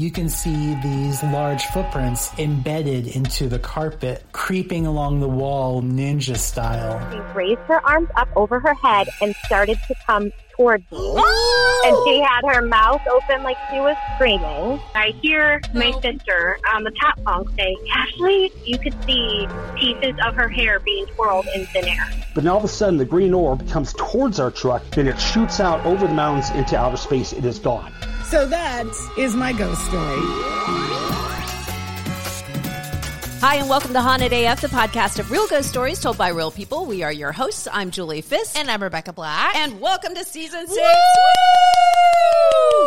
You can see these large footprints embedded into the carpet, creeping along the wall ninja style. She raised her arms up over her head and started to come towards me. And she had her mouth open like she was screaming. I hear my sister on the top bunk say, Ashley, you could see pieces of her hair being twirled in thin air. But now all of a sudden, the green orb comes towards our truck, then it shoots out over the mountains into outer space. It is gone. So that is my ghost story. Hi, and welcome to Haunted AF, the podcast of real ghost stories told by real people. We are your hosts. I'm Julie Fisk. And I'm Rebecca Black. And welcome to season six.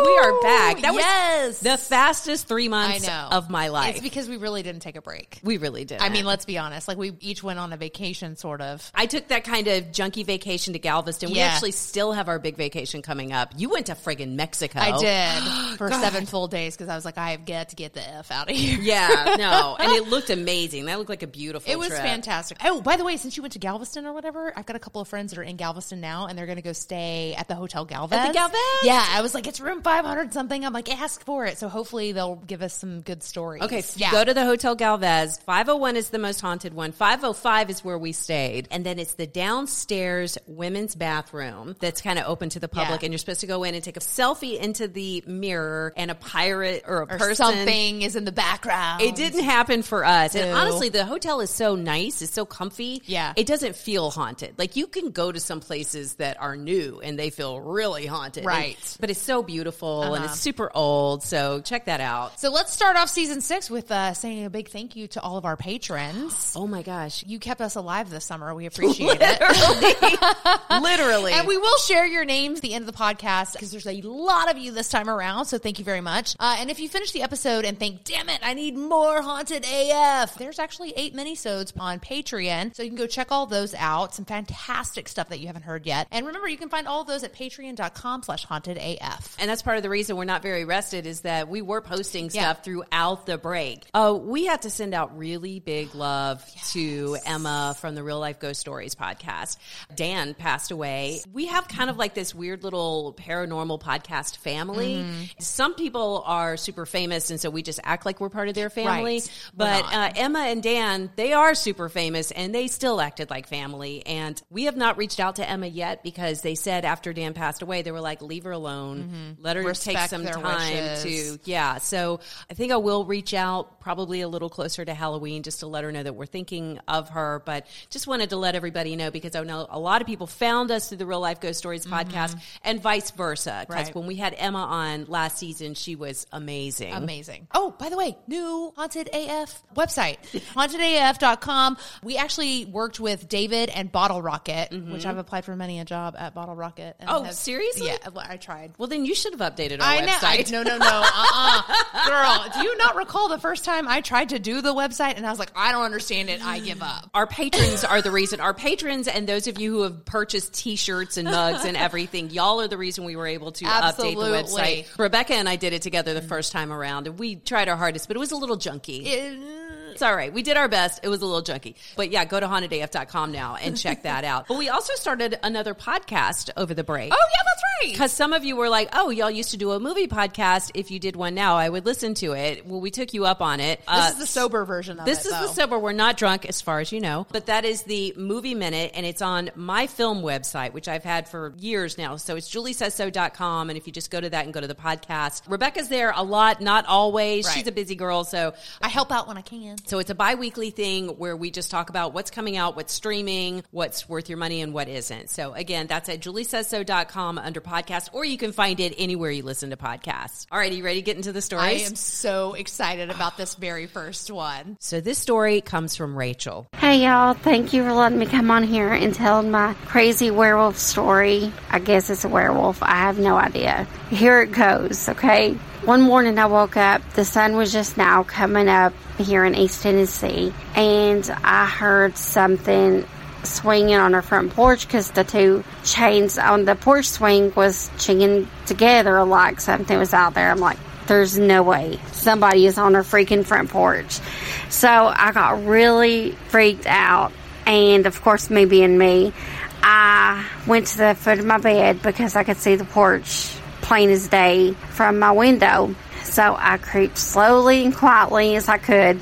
We are back. That yes. was the fastest three months of my life. It's because we really didn't take a break. we really did. I mean, let's be honest. Like, we each went on a vacation, sort of. I took that kind of junky vacation to Galveston. We actually still have our big vacation coming up. You went to friggin' Mexico. I did for seven full days because I was like, I have got to get the F out of here. Yeah, no. And it looked amazing. That looked like a beautiful It was trip. fantastic. Oh, by the way, since you went to Galveston or whatever, I've got a couple of friends that are in Galveston now, and they're going to go stay at the Hotel Galvez. At the Galvez? Yeah, I was like, it's room five hundred something. I'm like, ask for it. So hopefully they'll give us some good stories. Okay, so yeah. go to the Hotel Galvez. 501 is the most haunted one. 505 is where we stayed. And then it's the downstairs women's bathroom that's kind of open to the public. Yeah. And you're supposed to go in and take a selfie into the mirror and a pirate or a or person. something is in the background. It didn't happen for us. And honestly, the hotel is so nice. It's so comfy. Yeah. It doesn't feel haunted. Like you can go to some places that are new and they feel really haunted. Right. And- but it's so beautiful and Uh-huh. it's super old. So check that out. So let's start off season six with uh, saying a big thank you to all of our patrons. Oh my gosh. You kept us alive this summer. We appreciate it. Literally. And we will share your names at the end of the podcast because there's a lot of you this time around. So thank you very much. Uh, and if you finish the episode and think, damn it, I need more Haunted AF, there's actually eight minisodes on Patreon. So you can go check all those out. Some fantastic stuff that you haven't heard yet. And remember, you can find all of those at patreon.com slash haunted AF. And that's part of the reason we're not very rested is that we were posting Yeah. stuff throughout the break. Uh, we had to send out really big love to Emma from the Real Life Ghost Stories podcast. Dan passed away. We have kind of like this weird little paranormal podcast family. Mm-hmm. Some people are super famous, and so we just act like we're part of their family. Right. But uh, Emma and Dan, they are super famous, and they still acted like family. And we have not reached out to Emma yet because they said after Dan passed away, they were like, leave her alone, let her take Mm-hmm. Some time wishes. to, yeah. So I think I will reach out probably a little closer to Halloween just to let her know that we're thinking of her. But just wanted to let everybody know because I know a lot of people found us through the Real Life Ghost Stories podcast and vice versa. Because Mm-hmm. Right. when we had Emma on last season, she was amazing. Amazing. Oh, by the way, new Haunted AF website, hauntedaf.com. We actually worked with David and Bottle Rocket, mm-hmm. which I've applied for many a job at Bottle Rocket. and Oh, have- seriously? Yeah, well, I tried. Well, then you should have updated our I know. I, website. no, no, no. Uh-uh. Girl, do you not recall the first time I tried to do the website and I was like, I don't understand it. I give up. Our patrons are the reason. Our patrons and those of you who have purchased T-shirts and mugs and everything, y'all are the reason we were able to update the website. Rebecca and I did it together the mm. first time around, and we tried our hardest, but it was a little junky. It's all right. We did our best. It was a little junky. But yeah, go to hauntedaf.com now and check that out. But we also started another podcast over the break. Oh, yeah, that's right. Because some of you were like, oh, y'all used to do a movie podcast. If you did one now, I would listen to it. Well, we took you up on it. This Uh, is the sober version of this it. is the though. sober. We're not drunk, as far as you know, but that is the movie minute, and it's on my film website, which I've had for years now. So it's juliesaysso.com. And if you just go to that and go to the podcast, Rebecca's there a lot, not always. Right. She's a busy girl. So I help out when I can. so it's a bi-weekly thing where we just talk about what's coming out, what's streaming, what's worth your money and what isn't. So again, that's at juliesaysso.com under podcast, or you can find it anywhere you listen to podcasts. All right, you ready to get into the story? I am so excited about this very first one. so this story comes from Rachel. Hey y'all, thank you for letting me come on here and tell my crazy werewolf story. I guess it's a werewolf. I have no idea. Here it goes, okay? One morning I woke up, the sun was just now coming up here in East Tennessee, and I heard something swinging on our front porch because the two chains on the porch swing was chinging together like something was out there. I'm like, there's no way somebody is on our freaking front porch. So I got really freaked out. And of course, me being me, I went to the foot of my bed because I could see the porch plain as day from my window. So I creeped slowly and quietly as I could,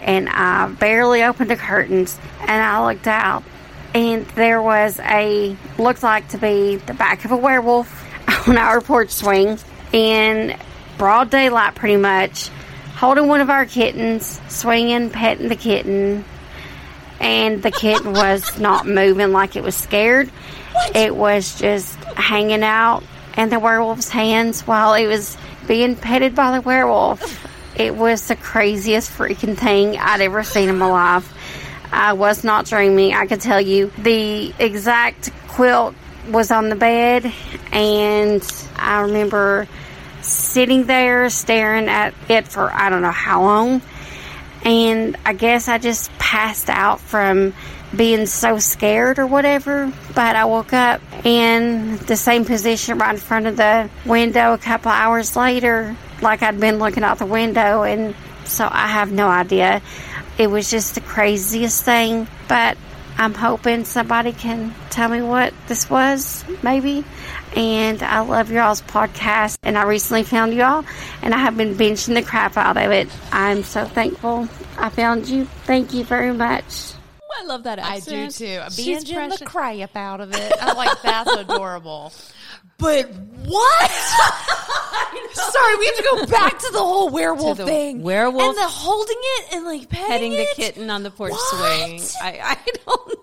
and I barely opened the curtains, and I looked out, and there was a looked like to be the back of a werewolf on our porch swing in broad daylight, pretty much, holding one of our kittens, swinging, petting the kitten, and the kitten was not moving like it was scared. It was just hanging out in the werewolf's hands while it was being petted by the werewolf. It was the craziest freaking thing I'd ever seen in my life. I was not dreaming. I could tell you the exact quilt was on the bed, and I remember sitting there staring at it for I don't know how long. And I guess I just passed out from being so scared or whatever. But I woke up in the same position right in front of the window a couple hours later, like I'd been looking out the window. And so I have no idea. It was just the craziest thing. But I'm hoping somebody can tell me what this was, maybe. And I love y'all's podcast. And I recently found y'all, and I have been binging the crap out of it. I'm so thankful I found you. Thank you very much. I love that I do accent. too. She's Binging precious. the crap out of it. I'm like, that's adorable. But what? Sorry, we have to go back to the whole werewolf the thing. werewolf- and the holding it and like petting, petting the it. kitten on the porch What? swing. I, I don't.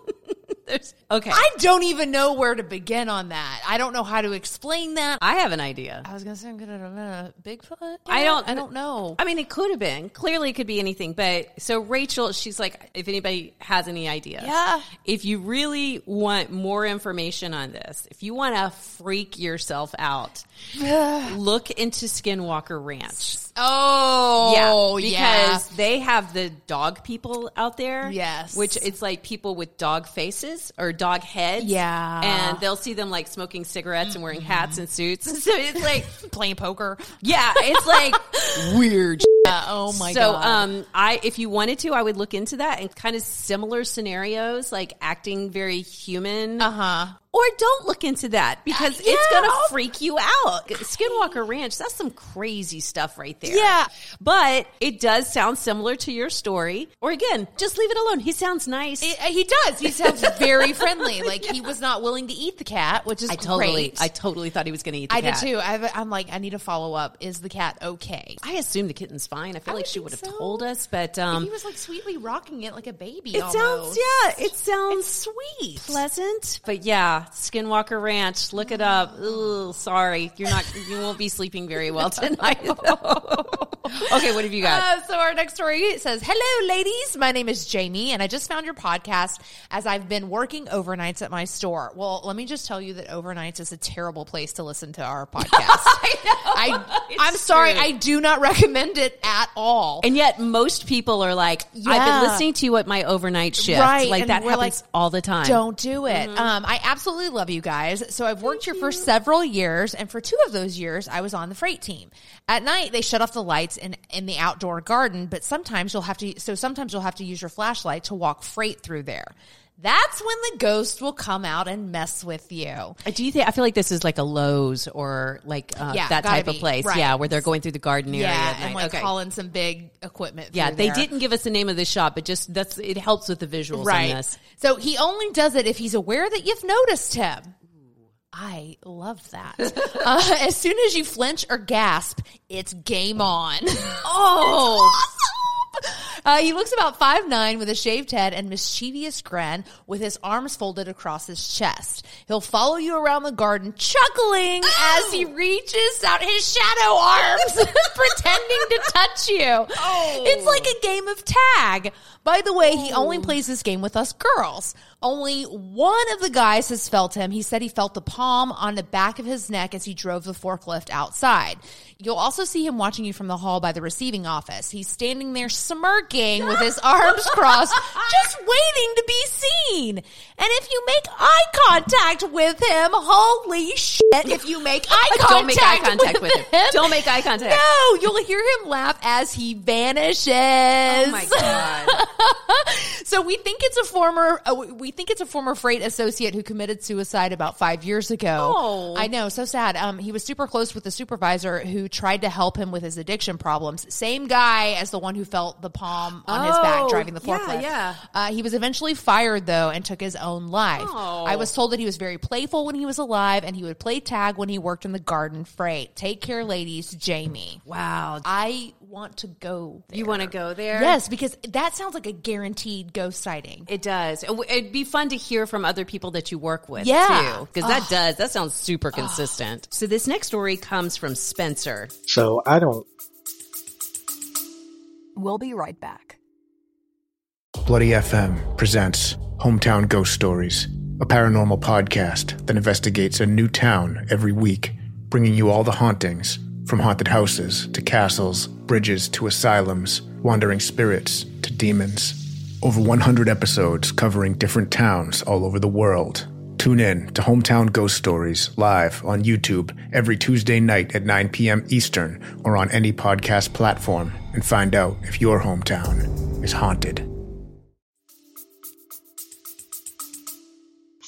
There's okay. I don't even know where to begin on that. I don't know how to explain that. I have an idea. I was gonna say I'm gonna Bigfoot. I don't. I don't know. I mean, it could have been. Clearly, it could be anything. But so Rachel, she's like, if anybody has any ideas, Yeah. If you really want more information on this, if you want to freak yourself out, look into Skinwalker Ranch. Oh, yeah, yeah. because they have the dog people out there. Yes. which it's like people with dog faces or dog heads. Yeah. and they'll see them like smoking cigarettes and wearing hats and suits. So it's like, playing poker. yeah, it's like weird. Oh my so, god. So um, I if you wanted to, I would look into that and kind of similar scenarios, like acting very human. uh huh. Or don't look into that because it's gonna freak you out. Skinwalker Ranch, that's some crazy stuff right there. Yeah. But it does sound similar to your story. Or again, just leave it alone. He sounds nice. It- uh, he does. He sounds very friendly. Like he was not willing to eat the cat, which is I totally, great. I totally thought he was going to eat. The I cat. did too. I've, I'm like, I need to follow up. Is the cat okay? I assume the kitten's fine. I feel I like she would have so. told us, but um, he was like sweetly rocking it like a baby. It almost. sounds, yeah, it sounds It's sweet. pleasant, but yeah, Skinwalker Ranch. Look it up. Ooh, sorry, you're not. You won't be sleeping very well tonight. okay, what have you got? Uh, so our next story says, "Hello, ladies. My name is Jamie, and I just found your podcast as I've been working overnights at my store. Well, let me just tell you that overnights is a terrible place to listen to our podcast. I know. It's I, am sorry. I do not recommend it at all. and yet, most people are like, "I've been listening to you at my overnight shift. Right, Like and that happens like, all the time. Don't do it. Um, I absolutely love you guys. So I've worked here for several years, and for two of those years, I was on the freight team. At night, they shut off the lights in in the outdoor garden, but sometimes you'll have to. So sometimes you'll have to use your flashlight to walk freight through there. That's when the ghost will come out and mess with you. Uh, Do you think? I feel like this is like a Lowe's or like uh, Yeah, that type of place. right. Yeah, where they're going through the garden area. Yeah, and like okay. hauling some big equipment. Yeah, they there. didn't give us the name of the shop, but just that's it helps with the visuals right. this. So he only does it if he's aware that you've noticed him. I love that. uh, as soon as you flinch or gasp, it's game on. oh, Uh, he looks about five nine with a shaved head and mischievous grin with his arms folded across his chest. He'll follow you around the garden chuckling as he reaches out his shadow arms, pretending to touch you. It's like a game of tag. By the way, he only plays this game with us girls. Only one of the guys has felt him. He said he felt the palm on the back of his neck as he drove the forklift outside. You'll also see him watching you from the hall by the receiving office. He's standing there smirking with his arms crossed, just waiting to be seen. And if you make eye contact with him, holy shit, if you make eye contact, with him. Don't make eye contact with him. Don't make eye contact. No, you'll hear him laugh as he vanishes. Oh my god. so we think it's a former uh, we think it's a former freight associate who committed suicide about five years ago. Oh. I know, so sad. Um, he was super close with the supervisor who tried to help him with his addiction problems. Same guy as the one who felt the palm on his back Oh, driving the yeah, forklift. yeah. Uh, he was eventually fired though and took his own life. Oh. I was told that he was very playful when he was alive and he would play tag when he worked in the garden freight. Take care, ladies. Jamie. Wow. I want to go. There. You want to go there? Yes, because that sounds like a guaranteed ghost sighting. It does. It w- It'd be fun to hear from other people that you work with, Yeah. too. Because that does. That sounds super consistent. So this next story comes from Spencer. So I don't We'll be right back. Bloody FM presents Hometown Ghost Stories, a paranormal podcast that investigates a new town every week, bringing you all the hauntings from haunted houses to castles, bridges to asylums, wandering spirits to demons. Over 100 episodes covering different towns all over the world. Tune in to Hometown Ghost Stories live on YouTube every Tuesday night at 9 p.m. Eastern or on any podcast platform and find out if your hometown is haunted.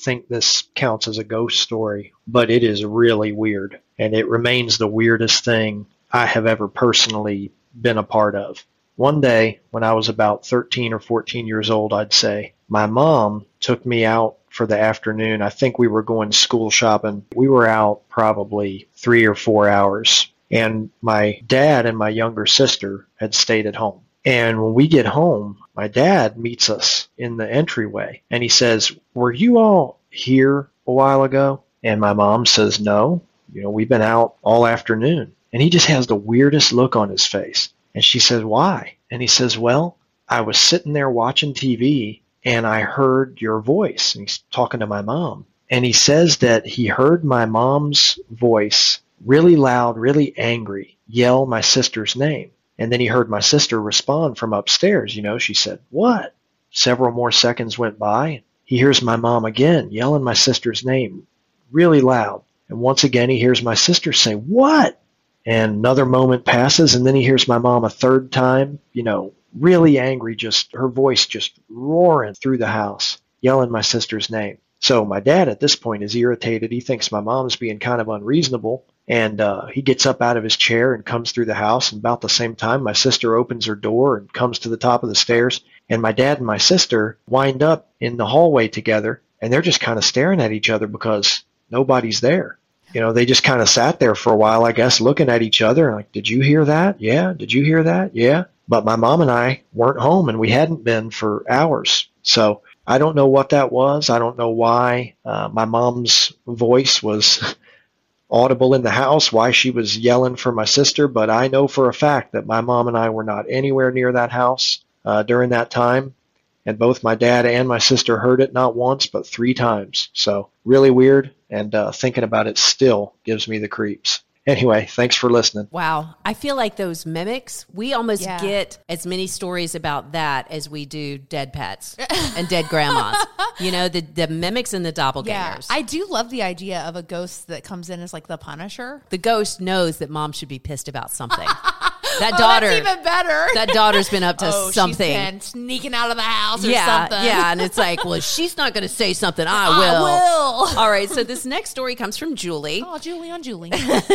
think this counts as a ghost story, but it is really weird. And it remains the weirdest thing I have ever personally been a part of. One day, when I was about 13 or 14 years old, I'd say, my mom took me out for the afternoon. I think we were going school shopping. We were out probably three or four hours. And my dad and my younger sister had stayed at home. And when we get home, my dad meets us in the entryway and he says, Were you all here a while ago? And my mom says, No. You know, we've been out all afternoon. And he just has the weirdest look on his face. And she says, Why? And he says, Well, I was sitting there watching TV and I heard your voice. And he's talking to my mom. And he says that he heard my mom's voice really loud, really angry, yell my sister's name. And then he heard my sister respond from upstairs. You know, she said, What? Several more seconds went by. He hears my mom again yelling my sister's name really loud. And once again, he hears my sister say, What? And another moment passes, and then he hears my mom a third time, you know, really angry, just her voice just roaring through the house, yelling my sister's name. So my dad at this point is irritated. He thinks my mom's being kind of unreasonable. And uh, he gets up out of his chair and comes through the house. And about the same time, my sister opens her door and comes to the top of the stairs. And my dad and my sister wind up in the hallway together. And they're just kind of staring at each other because nobody's there. You know, they just kind of sat there for a while, I guess, looking at each other. Like, did you hear that? Yeah. Did you hear that? Yeah. But my mom and I weren't home and we hadn't been for hours. So I don't know what that was. I don't know why uh, my mom's voice was audible in the house, why she was yelling for my sister, but I know for a fact that my mom and I were not anywhere near that house uh, during that time. And both my dad and my sister heard it not once, but three times. So really weird. And uh, thinking about it still gives me the creeps. Anyway, thanks for listening. Wow. I feel like those mimics, we almost Yeah. get as many stories about that as we do dead pets and dead grandmas. you know, the, the mimics and the doppelgangers. Yeah, I do love the idea of a ghost that comes in as like the Punisher. the ghost knows that mom should be pissed about something. that Oh, daughter, even better. that daughter's been up to oh, something. She's been sneaking out of the house or yeah, something. yeah, and it's like, well, if she's not going to say something. I I will. will. All right, so this next story comes from Julie. Oh, Julie on Julie.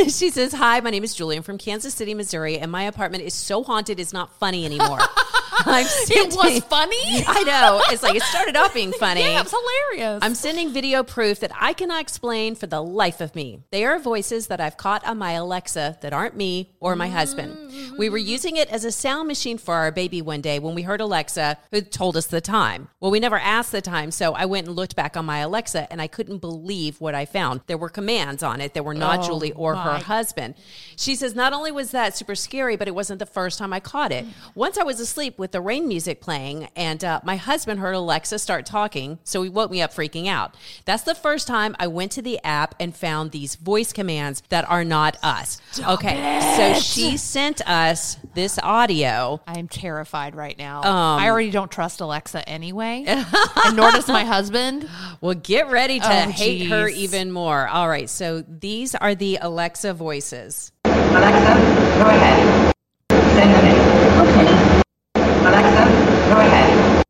she says, Hi, my name is Julie. I'm from Kansas City, Missouri, and my apartment is so haunted it's not funny anymore. I'm it was funny. I know. It's like it started off being funny. Yeah, it was hilarious. I'm sending video proof that I cannot explain for the life of me. They are voices that I've caught on my Alexa that aren't me or my husband. Mm-hmm. We were using it as a sound machine for our baby one day when we heard Alexa, who told us the time. Well, we never asked the time, so I went and looked back on my Alexa and I couldn't believe what I found. There were commands on it that were not Oh, Julie or her husband. She says, Not only was that super scary, but it wasn't the first time I caught it. Mm. Once I was asleep with the rain music playing, and uh, my husband heard Alexa start talking, so he woke me up freaking out. That's the first time I went to the app and found these voice commands that are not us. okay, so she sent us this audio. I am terrified right now. Um, I already don't trust Alexa anyway, and nor does my husband. Well, get ready to Oh, hate her even more. All right, so these are the Alexa voices. Alexa, go ahead. Send the name. Okay. Alexa, go ahead.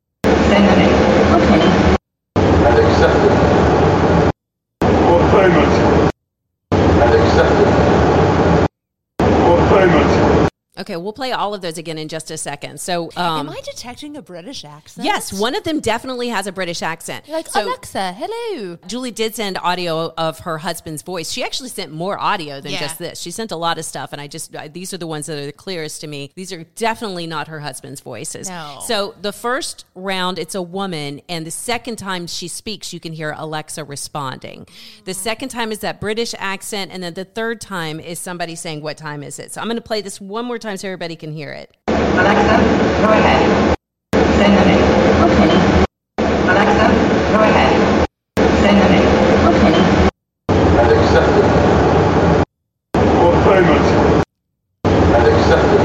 Send the name. Okay. and accepted. For payment. And accepted. For Okay, we'll play all of those again in just a second. So, um, Am I detecting a British accent? yes, one of them definitely has a British accent. Like So- Alexa, hello. Julie did send audio of her husband's voice. She actually sent more audio than Yeah. just this. She sent a lot of stuff, and I just I, these are the ones that are the clearest to me. These are definitely not her husband's voices. No. So the first round, it's a woman, and the second time she speaks, you can hear Alexa responding. The second time is that British accent, and then the third time is somebody saying, "What time is it?" So I'm going to play this one more time everybody can hear it. Alexa, go ahead. Say the name. Okay. Alexa, go ahead. Say the name. Okay. and accepted. What payment? And accepted.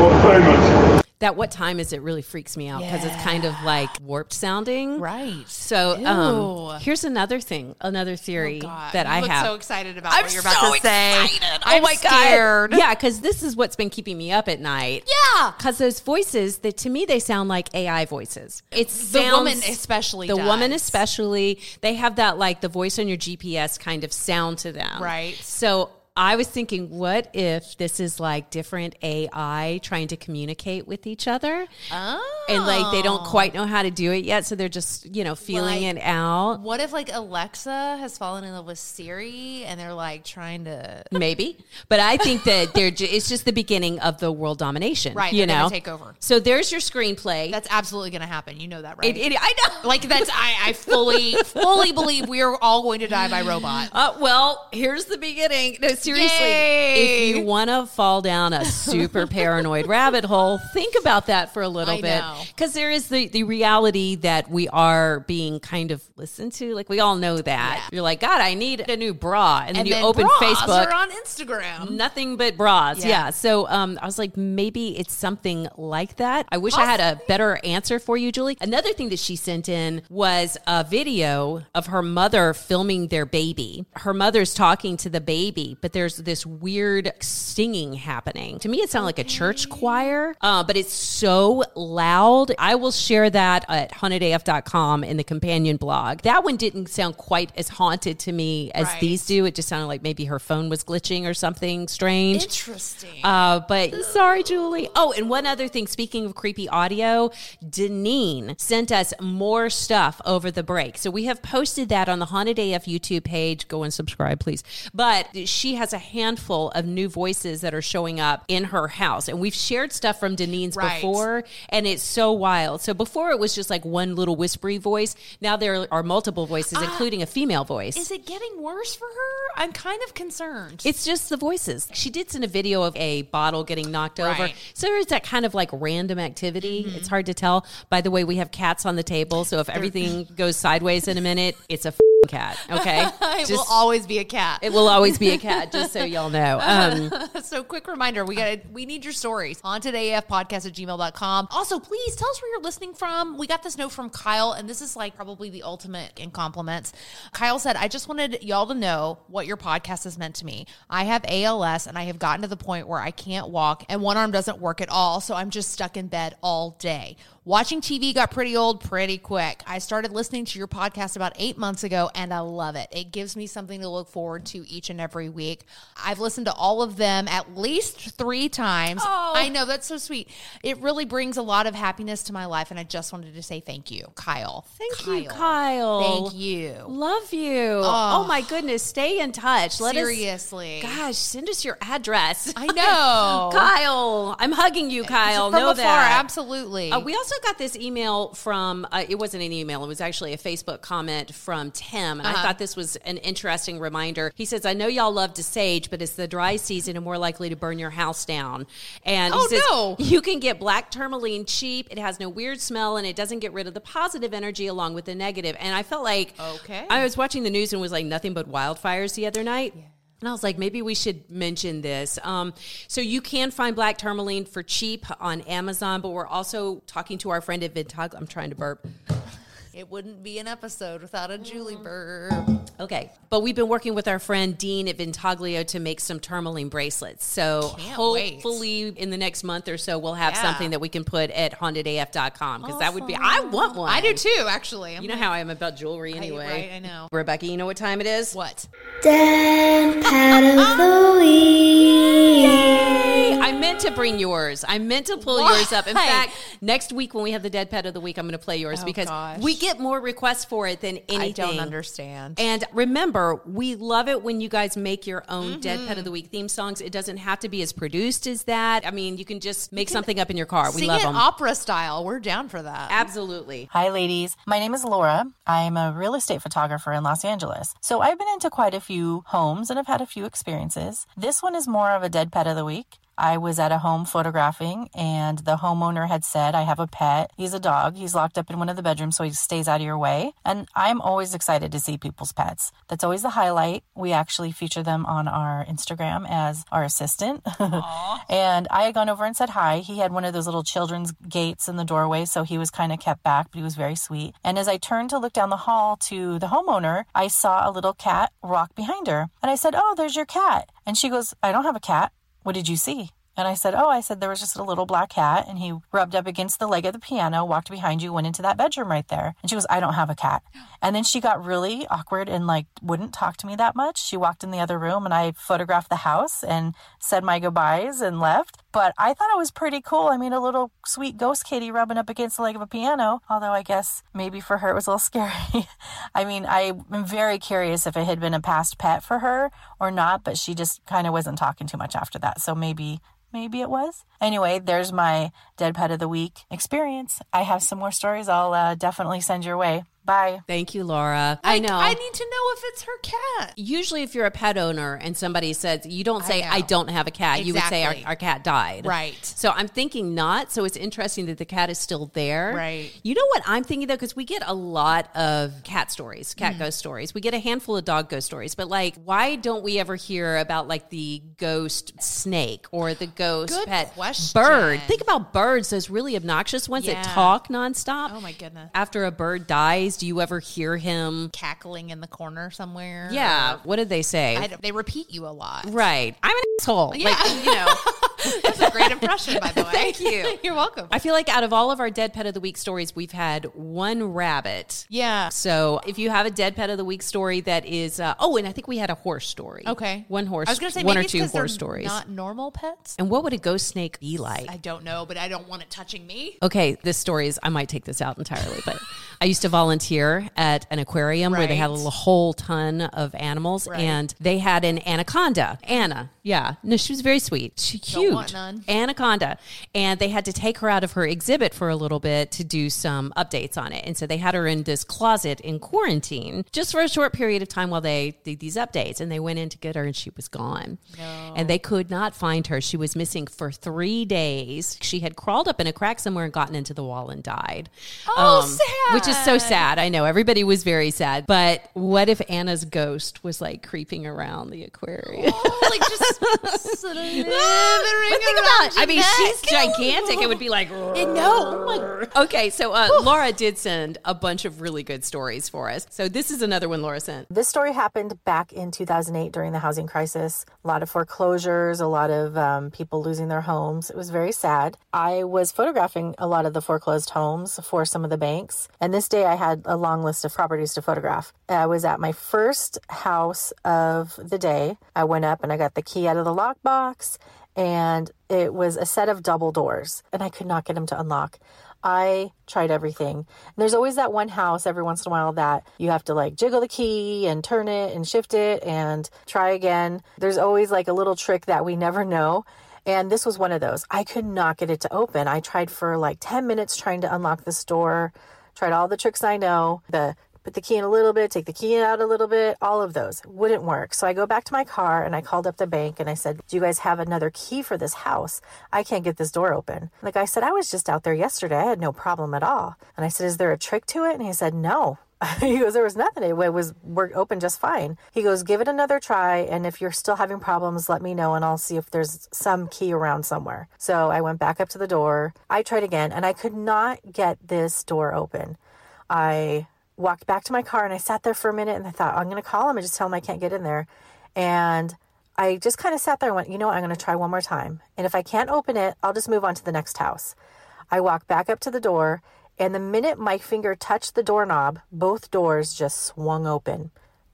What payment? That what time is it really freaks me out because it's kind of like warped sounding. Right. So um, here's another thing, another theory God, that you I have. so excited about I'm what you're about so to say. excited. I'm oh my scared. god! Yeah, because this is what's been keeping me up at night. Yeah. because those voices that to me they sound like AI voices. It's The woman especially The woman especially. They have that like the voice on your GPS kind of sound to them. Right. So. I was thinking, what if this is like different AI trying to communicate with each other? Oh. And like they don't quite know how to do it yet, so they're just, you know, feeling Like- it out. What if like Alexa has fallen in love with Siri and they're like trying to Maybe, but I think that they're. Ju- it's just the beginning of the world domination, Right, You know, take over. So there's your screenplay. That's absolutely going to happen. You know that, right? It- it- I know. Like that's I, I fully fully believe we are all going to die by robot. Uh, well, here's the beginning. No, seriously, Yay. if you want to fall down a super paranoid rabbit hole, think about that for a little I bit. Because there is the, the reality that we are being kind of listened to. Like, we all know that. You're like, God, I need a new bra. And then you then open Facebook. or on Instagram. Nothing but bras. Yeah. Yeah. So um, I was like, maybe it's something like that. I wish I had a better answer for you, Julie. Another thing that she sent in was a video of her mother filming their baby. Her mother's talking to the baby, but there's this weird singing happening. To me, it sounded like a church choir, uh, but it's so loud. I will share that at hauntedaf.com in the companion blog. That one didn't sound quite as haunted to me as Right. these do. It just sounded like maybe her phone was glitching or something strange. Interesting. Uh, but sorry, Julie. Oh, and one other thing. Speaking of creepy audio, Deneen sent us more stuff over the break. So we have posted that on the Haunted AF YouTube page. Go and subscribe, please. But she has a handful of new voices that are showing up in her house. And we've shared stuff from Deneen's Right. before, and it's so wild. So before it was just like one little whispery voice. Now there are multiple voices, ah, including a female voice. Is it getting worse for her? I'm kind of concerned. It's just the voices. She did send a video of a bottle getting knocked over. So there is that kind of like random activity. Mm-hmm. It's hard to tell. By the way, we have cats on the table. So if everything goes sideways in a minute, it's a f- cat. Okay. it will Just- always be a cat. it will always be a cat, just so y'all know. Um, so quick reminder we got we need your stories Haunted AF podcast at gmail.com also please tell us where you're listening from we got this note from kyle and this is like probably the ultimate in compliments kyle said i just wanted y'all to know what your podcast has meant to me i have als and i have gotten to the point where i can't walk and one arm doesn't work at all so i'm just stuck in bed all day Watching TV got pretty old pretty quick. I started listening to your podcast about eight months ago and I love it. It gives me something to look forward to each and every week. I've listened to all of them at least three times. Oh. I know, that's so sweet. It really brings a lot of happiness to my life and I just wanted to say thank you, Kyle. thank you, Kyle. Thank you. Love you. Oh, my goodness. Stay in touch. Let Seriously. us. Gosh, send us your address. I know. Kyle, I'm hugging you, Kyle. From know afar, that. absolutely. Uh, we also got this email from, uh, it wasn't an email, it was actually a Facebook comment from Tim. And I Uh-huh. thought this was an interesting reminder. He says, I know y'all love to sage, but it's the dry season and more likely to burn your house down. And Oh, he says, no. you can get black tourmaline cheap. It has no weird smell and it doesn't get rid of the positive energy along with the negative. And I felt like Okay. I was watching the news and was like nothing but wildfires the other night. And I was like, maybe we should mention this. Um, so you can find black tourmaline for cheap on Amazon, but we're also talking to our friend at Vintag. I'm trying to burp. It wouldn't be an episode without a Julie Mm. burp. Okay. But we've been working with our friend Dean at Vintaglio to make some tourmaline bracelets. So Can't hopefully in the next month or so, we'll have Yeah. something that we can put at hauntedaf.com because that would be, I want one. I do too, actually. I'm You know like- how I am about jewelry anyway. right, I know. Rebecca, you know what time it is? What? Dead Pet of the Week. Meant to bring yours. I meant to pull Why? yours up. In fact, next week when we have the dead pet of the week, I'm going to play yours Oh, because gosh. we get more requests for it than anything. I don't understand. And remember, we love it when you guys make your own Dead Pet Mm-hmm. of the Week theme songs. It doesn't have to be as produced as that. I mean, you can just make something up in your car. We Sing love it them. opera style. We're down for that. Absolutely. Hi, ladies. My name is Laura. I'm a real estate photographer in Los Angeles. So I've been into quite a few homes and I've had a few experiences. This one is more of a dead pet of the week. I was at a home photographing and the homeowner had said, I have a pet. He's a dog. He's locked up in one of the bedrooms so he stays out of your way. And I'm always excited to see people's pets. That's always the highlight. We actually feature them on our Instagram as our assistant. and I had gone over and said hi. He had one of those little children's gates in the doorway, so he was kind of kept back, but he was very sweet. And as I turned to look down the hall to the homeowner, I saw a little cat walk behind her. And I said, Oh, there's your cat. And she goes, I don't have a cat. What did you see? And I said, Oh, I said there was just a little black cat and he rubbed up against the leg of the piano, walked behind you, went into that bedroom right there. And she goes, I don't have a cat. And then she got really awkward and like wouldn't talk to me that much. She walked in the other room and I photographed the house and said my goodbyes and left. But I thought it was pretty cool. I mean, a little sweet ghost kitty rubbing up against the leg of a piano, although I guess maybe for her it was a little scary. I mean, I'm very curious if it had been a past pet for her or not, but she just kind of wasn't talking too much after that. So maybe Maybe it was. Anyway, there's my Dead Pet of the Week experience. I have some more stories I'll uh, definitely send your way. Bye. Thank you, Laura. I know. I need to know if it's her cat. Usually, if you're a pet owner and somebody says, you don't say, know. I, don't have a cat, you would say, our, our cat died. Right. So I'm thinking not. So it's interesting that the cat is still there. Right. You know what I'm thinking though? Because we get a lot of cat stories, Mm. cat ghost stories. We get a handful of dog ghost stories. But like, why don't we ever hear about like the ghost snake or the ghost Good pet question. bird? Think about birds, those really obnoxious ones Yeah. that talk nonstop. Oh my goodness. After a bird dies, do you ever hear him? Cackling in the corner somewhere. Yeah. or- What did they say? I they repeat you a lot. Right. I'm an asshole. Yeah. Like, you know. That's a great impression, by the way. Thank you. You're welcome. I feel like out of all of our dead pet of the week stories, we've had one rabbit. yeah. So if you have a dead pet of the week story that is, uh, oh, and I think we had a horse story. Okay. One horse. I was going to say one maybe or it's two horse stories. Not normal pets. and what would a ghost snake be like? I don't know, but I don't want it touching me. Okay, this story is, I might take this out entirely, but I used to volunteer at an aquarium where they had a whole ton of animals Right. and they had an anaconda. Anna. Yeah. No, she was very sweet. She cute. None. Anaconda. And they had to take her out of her exhibit for a little bit to do some updates on it. And so they had her in this closet in quarantine just for a short period of time while they did these updates. And they went in to get her and she was gone. And they could not find her. She was missing for three days. She had crawled up in a crack somewhere and gotten into the wall and died. Um, Oh, sad. Which is so sad. I know everybody was very sad. But what if Anna's ghost was like creeping around the aquarium? Oh, like just of But think about it. I mean, she's gigantic. It would be like, no. okay. So uh, Laura did send a bunch of really good stories for us. So this is another one Laura sent. This story happened back in 2008 during the housing crisis. A lot of foreclosures, a lot of um, people losing their homes. It was very sad. I was photographing a lot of the foreclosed homes for some of the banks. And this day I had a long list of properties to photograph. I was at my first house of the day. I went up and I got the key out of the lockbox and it was a set of double doors and I could not get them to unlock. I tried everything. And there's always that one house every once in a while that you have to like jiggle the key and turn it and shift it and try again. There's always like a little trick that we never know. And this was one of those. I could not get it to open. I tried for like 10 minutes trying to unlock this door, tried all the tricks I know. The put the key in a little bit, take the key out a little bit, all of those wouldn't work. So I go back to my car and I called up the bank and I said, Do you guys have another key for this house? I can't get this door open. The guy said, I was just out there yesterday. I had no problem at all. And I said, Is there a trick to it? And he said, No. he goes, There was nothing. It was work open just fine. He goes, Give it another try. And if you're still having problems, let me know and I'll see if there's some key around somewhere. So I went back up to the door. I tried again and I could not get this door open. I walked back to my car and I sat there for a minute and I thought, I'm going to call him and just tell him I can't get in there. And I just kind of sat there and went, you know what, I'm going to try one more time. And if I can't open it, I'll just move on to the next house. I walked back up to the door, and the minute my finger touched the doorknob, both doors just swung open.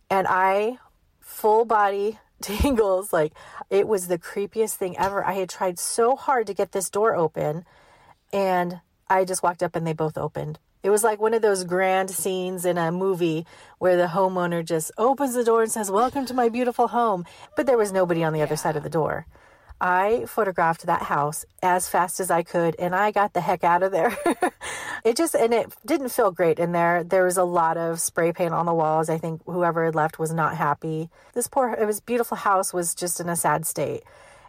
And I full body tingles. Like it was the creepiest thing ever. I had tried so hard to get this door open and I just walked up and they both opened. It was like one of those grand scenes in a movie where the homeowner just opens the door and says, Welcome to my beautiful home. But there was nobody on the other side of the door. I photographed that house as fast as I could and I got the heck out of there. it just, and it didn't feel great in there. There was a lot of spray paint on the walls. I think whoever had left was not happy. This poor, it was beautiful house was just in a sad state.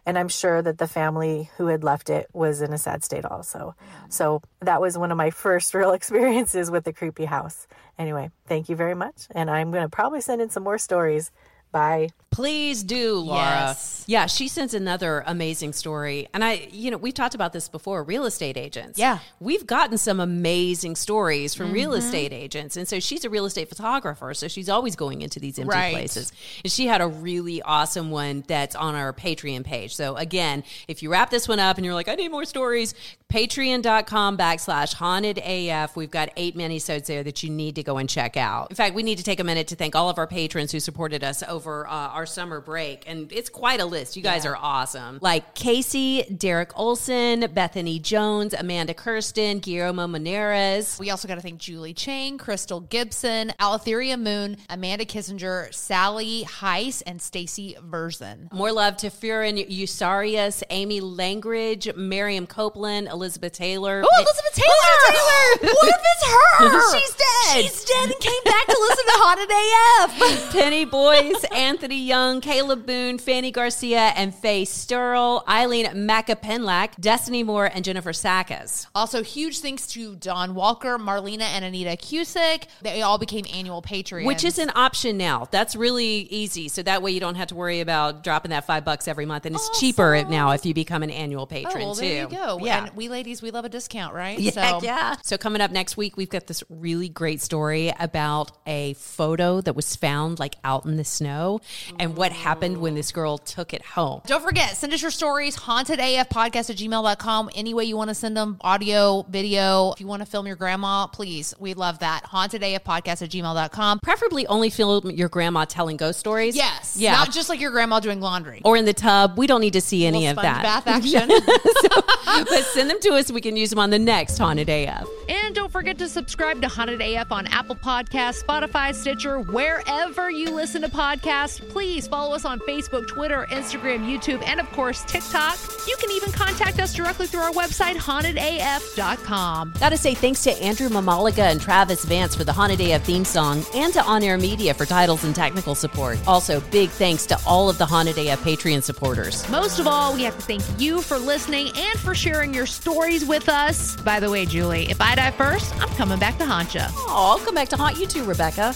And I'm sure that the family who had left it was in a sad state also. Mm-hmm. So that was one of my first real experiences with the creepy house. Anyway, thank you very much. And I'm going to probably send in some more stories. Bye. Please do, Laura. Yes. Yeah, she sends another amazing story. And I, you know, we've talked about this before real estate agents. Yeah. We've gotten some amazing stories from real Mhm. estate agents. And so she's a real estate photographer. So she's always going into these empty Right. places. And she had a really awesome one that's on our Patreon page. So again, if you wrap this one up and you're like, I need more stories, patreon.com backslash haunted AF. We've got eight minisodes there that you need to go and check out. In fact, we need to take a minute to thank all of our patrons who supported us over uh, our summer break. And it's quite a list. You guys are awesome. Like Casey, Derek Olson, Bethany Jones, Amanda Kirsten, Guillermo Maneras. We also got to thank Julie Chang, Crystal Gibson, Aletheria Moon, Amanda Kissinger, Sally Heiss, and Stacy Verzen. More love to Furin Usarius, Amy Langridge, Miriam Copeland, Elizabeth Taylor. Oh, Elizabeth Taylor! Taylor! What if it's her? She's dead. She's dead and came back to listen to Haunted AF. Penny Boyce, Anthony Young, Caleb Boone, Fanny Garcia, and Faye Sterl, Eileen Macapenlack, Destiny Moore, and Jennifer Sackes. Also, huge thanks to Don Walker, Marlena, and Anita Cusick. They all became annual patrons. Which is an option now. That's really easy. So that way you don't have to worry about dropping that five bucks every month. And it's cheaper now if you become an annual Oh, patron well, too. there you go. Yeah. And we ladies, we love a discount, right? Yeah, so, yeah. So coming up next week, we've got this really great story about a photo that was found like out in the snow and what happened when this girl took it home. Don't forget, send us your stories, hauntedafpodcast at gmail.com. Any way you want to send them, audio, video. If you want to film your grandma, please, we love that. Hauntedafpodcast at gmail.com. Preferably only film your grandma telling ghost stories. Yes. Yeah. Not just like your grandma doing laundry. or in the tub. We don't need to see any of that. bath action. but send them to us. We can use them on the next Haunted AF. And don't forget to subscribe to Haunted AF on Apple Podcasts, Spotify, Stitcher, wherever you listen to podcasts. Please follow us on Facebook, Twitter, Instagram, YouTube, and of course, TikTok. You can even contact us directly through our website, hauntedaf.com. Gotta say thanks to Andrew Mamaliga and Travis Vance for the Haunted AF theme song and to On Air Media for titles and technical support. Also, big thanks to all of the Haunted AF Patreon supporters. Most of all, we have to thank you for listening and for sharing your stories with us. By the way, Julie, if I die first, I'm coming back to haunt you. Oh, I'll come back to haunt you too, Rebecca.